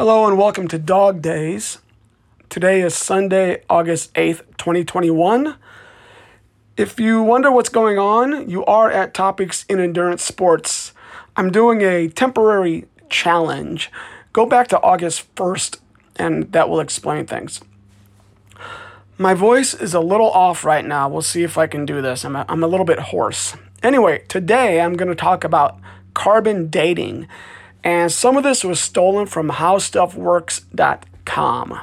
Hello and welcome to Dog Days. Today is Sunday, August 8th, 2021. If you wonder what's going on, you are at Topics in Endurance Sports. I'm doing a temporary challenge. Go back to August 1st, and that will explain things. My voice is a little off right now. We'll see if I can do this. I'm a, I'm a little bit hoarse. Anyway, today I'm going to talk about carbon dating. And some of this was stolen from howstuffworks.com.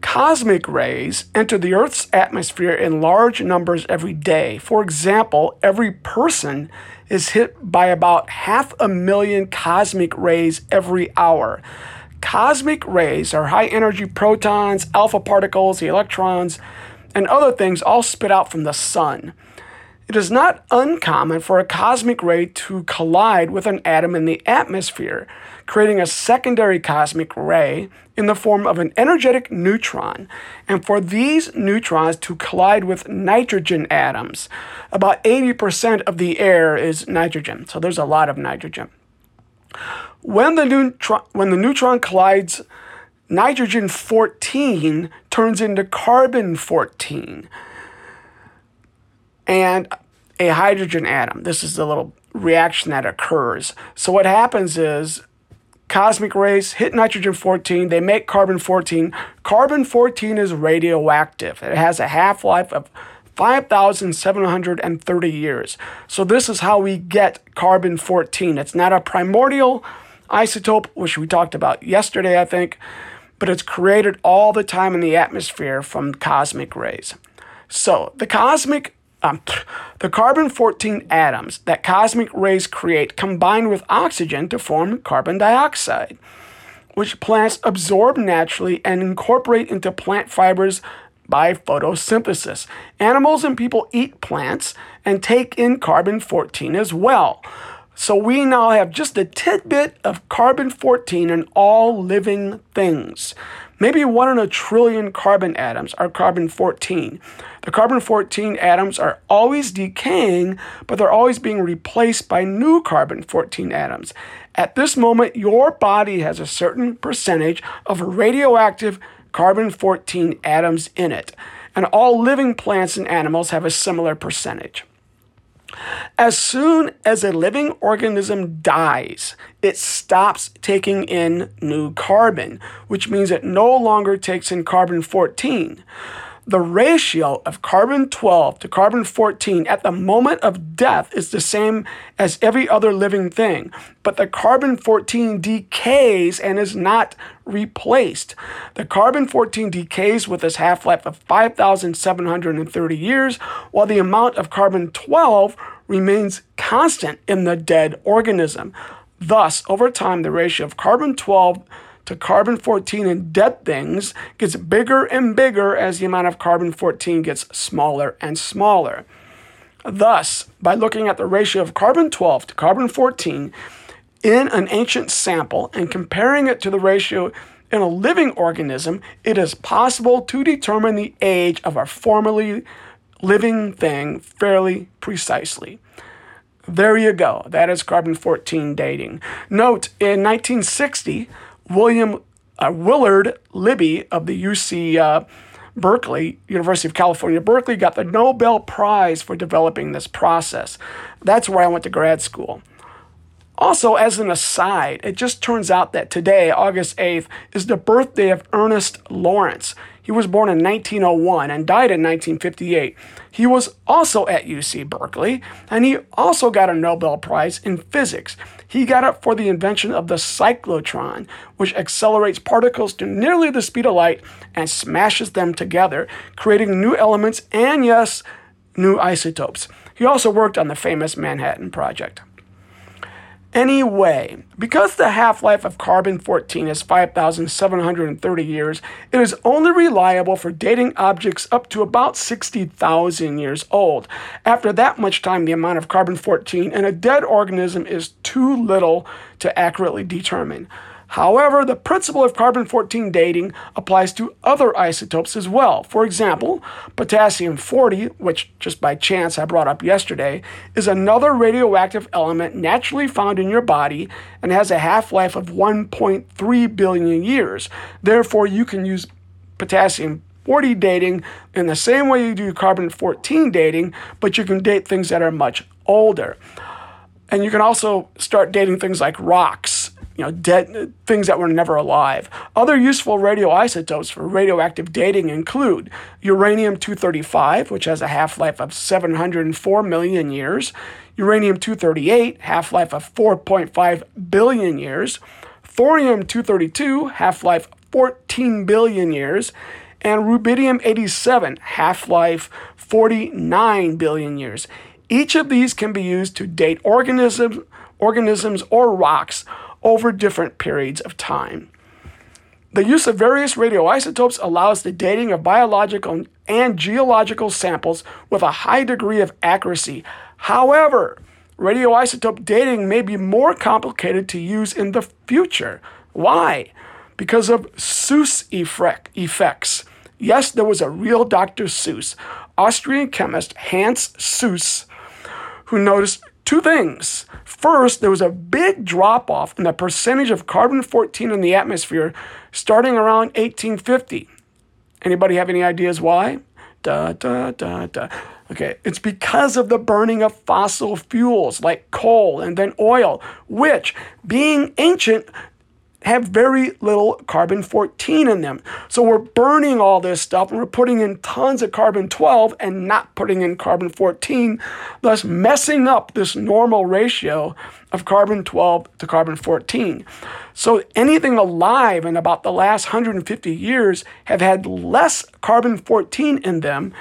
Cosmic rays enter the Earth's atmosphere in large numbers every day. For example, every person is hit by about half a million cosmic rays every hour. Cosmic rays are high energy protons, alpha particles, the electrons, and other things all spit out from the sun. It is not uncommon for a cosmic ray to collide with an atom in the atmosphere, creating a secondary cosmic ray in the form of an energetic neutron, and for these neutrons to collide with nitrogen atoms. About 80% of the air is nitrogen, so there's a lot of nitrogen. When the neutron, when the neutron collides, nitrogen 14 turns into carbon 14 and a hydrogen atom. This is the little reaction that occurs. So what happens is cosmic rays hit nitrogen 14, they make carbon 14. Carbon 14 is radioactive. It has a half-life of 5,730 years. So this is how we get carbon 14. It's not a primordial isotope, which we talked about yesterday, I think, but it's created all the time in the atmosphere from cosmic rays. So the cosmic um, the carbon 14 atoms that cosmic rays create combine with oxygen to form carbon dioxide, which plants absorb naturally and incorporate into plant fibers by photosynthesis. Animals and people eat plants and take in carbon 14 as well. So we now have just a tidbit of carbon 14 in all living things. Maybe one in a trillion carbon atoms are carbon 14. The carbon 14 atoms are always decaying, but they're always being replaced by new carbon 14 atoms. At this moment, your body has a certain percentage of radioactive carbon 14 atoms in it, and all living plants and animals have a similar percentage. As soon as a living organism dies, it stops taking in new carbon, which means it no longer takes in carbon 14. The ratio of carbon 12 to carbon 14 at the moment of death is the same as every other living thing, but the carbon 14 decays and is not replaced. The carbon 14 decays with its half life of 5,730 years, while the amount of carbon 12 remains constant in the dead organism. Thus, over time, the ratio of carbon 12 to carbon 14 in dead things gets bigger and bigger as the amount of carbon 14 gets smaller and smaller. Thus, by looking at the ratio of carbon 12 to carbon 14 in an ancient sample and comparing it to the ratio in a living organism, it is possible to determine the age of a formerly living thing fairly precisely. There you go. That is carbon 14 dating. Note in 1960, William uh, Willard Libby of the UC uh, Berkeley, University of California, Berkeley, got the Nobel Prize for developing this process. That's where I went to grad school. Also, as an aside, it just turns out that today, August 8th, is the birthday of Ernest Lawrence. He was born in 1901 and died in 1958. He was also at UC Berkeley, and he also got a Nobel Prize in physics. He got it for the invention of the cyclotron, which accelerates particles to nearly the speed of light and smashes them together, creating new elements and, yes, new isotopes. He also worked on the famous Manhattan Project. Anyway, because the half life of carbon 14 is 5,730 years, it is only reliable for dating objects up to about 60,000 years old. After that much time, the amount of carbon 14 in a dead organism is too little to accurately determine. However, the principle of carbon 14 dating applies to other isotopes as well. For example, potassium 40, which just by chance I brought up yesterday, is another radioactive element naturally found in your body and has a half life of 1.3 billion years. Therefore, you can use potassium 40 dating in the same way you do carbon 14 dating, but you can date things that are much older. And you can also start dating things like rocks you know, dead things that were never alive. Other useful radioisotopes for radioactive dating include uranium 235, which has a half life of 704 million years, uranium 238, half life of 4.5 billion years, thorium 232, half life 14 billion years, and rubidium 87, half life 49 billion years. Each of these can be used to date organisms, organisms or rocks over different periods of time. The use of various radioisotopes allows the dating of biological and geological samples with a high degree of accuracy. However, radioisotope dating may be more complicated to use in the future. Why? Because of Suess effect, effects. Yes, there was a real Dr. Seuss, Austrian chemist Hans Suess, who noticed two things. First, there was a big drop off in the percentage of carbon 14 in the atmosphere starting around 1850. Anybody have any ideas why? Da, da, da, da. Okay, it's because of the burning of fossil fuels like coal and then oil, which, being ancient, have very little carbon 14 in them. So we're burning all this stuff and we're putting in tons of carbon 12 and not putting in carbon 14, thus messing up this normal ratio of carbon 12 to carbon 14. So anything alive in about the last 150 years have had less carbon 14 in them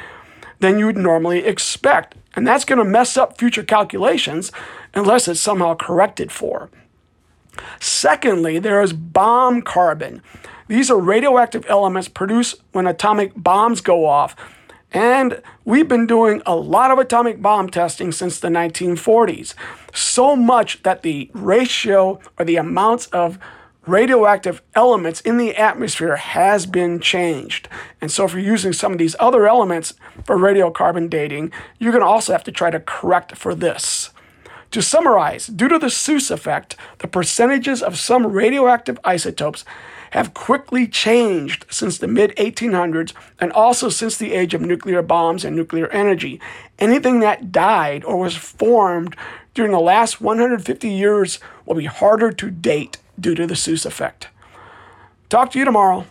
than you would normally expect. And that's going to mess up future calculations unless it's somehow corrected for. Secondly, there is bomb carbon. These are radioactive elements produced when atomic bombs go off. And we've been doing a lot of atomic bomb testing since the 1940s. So much that the ratio or the amounts of radioactive elements in the atmosphere has been changed. And so, if you're using some of these other elements for radiocarbon dating, you're going to also have to try to correct for this. To summarize, due to the Suess effect, the percentages of some radioactive isotopes have quickly changed since the mid 1800s and also since the age of nuclear bombs and nuclear energy. Anything that died or was formed during the last 150 years will be harder to date due to the Suess effect. Talk to you tomorrow.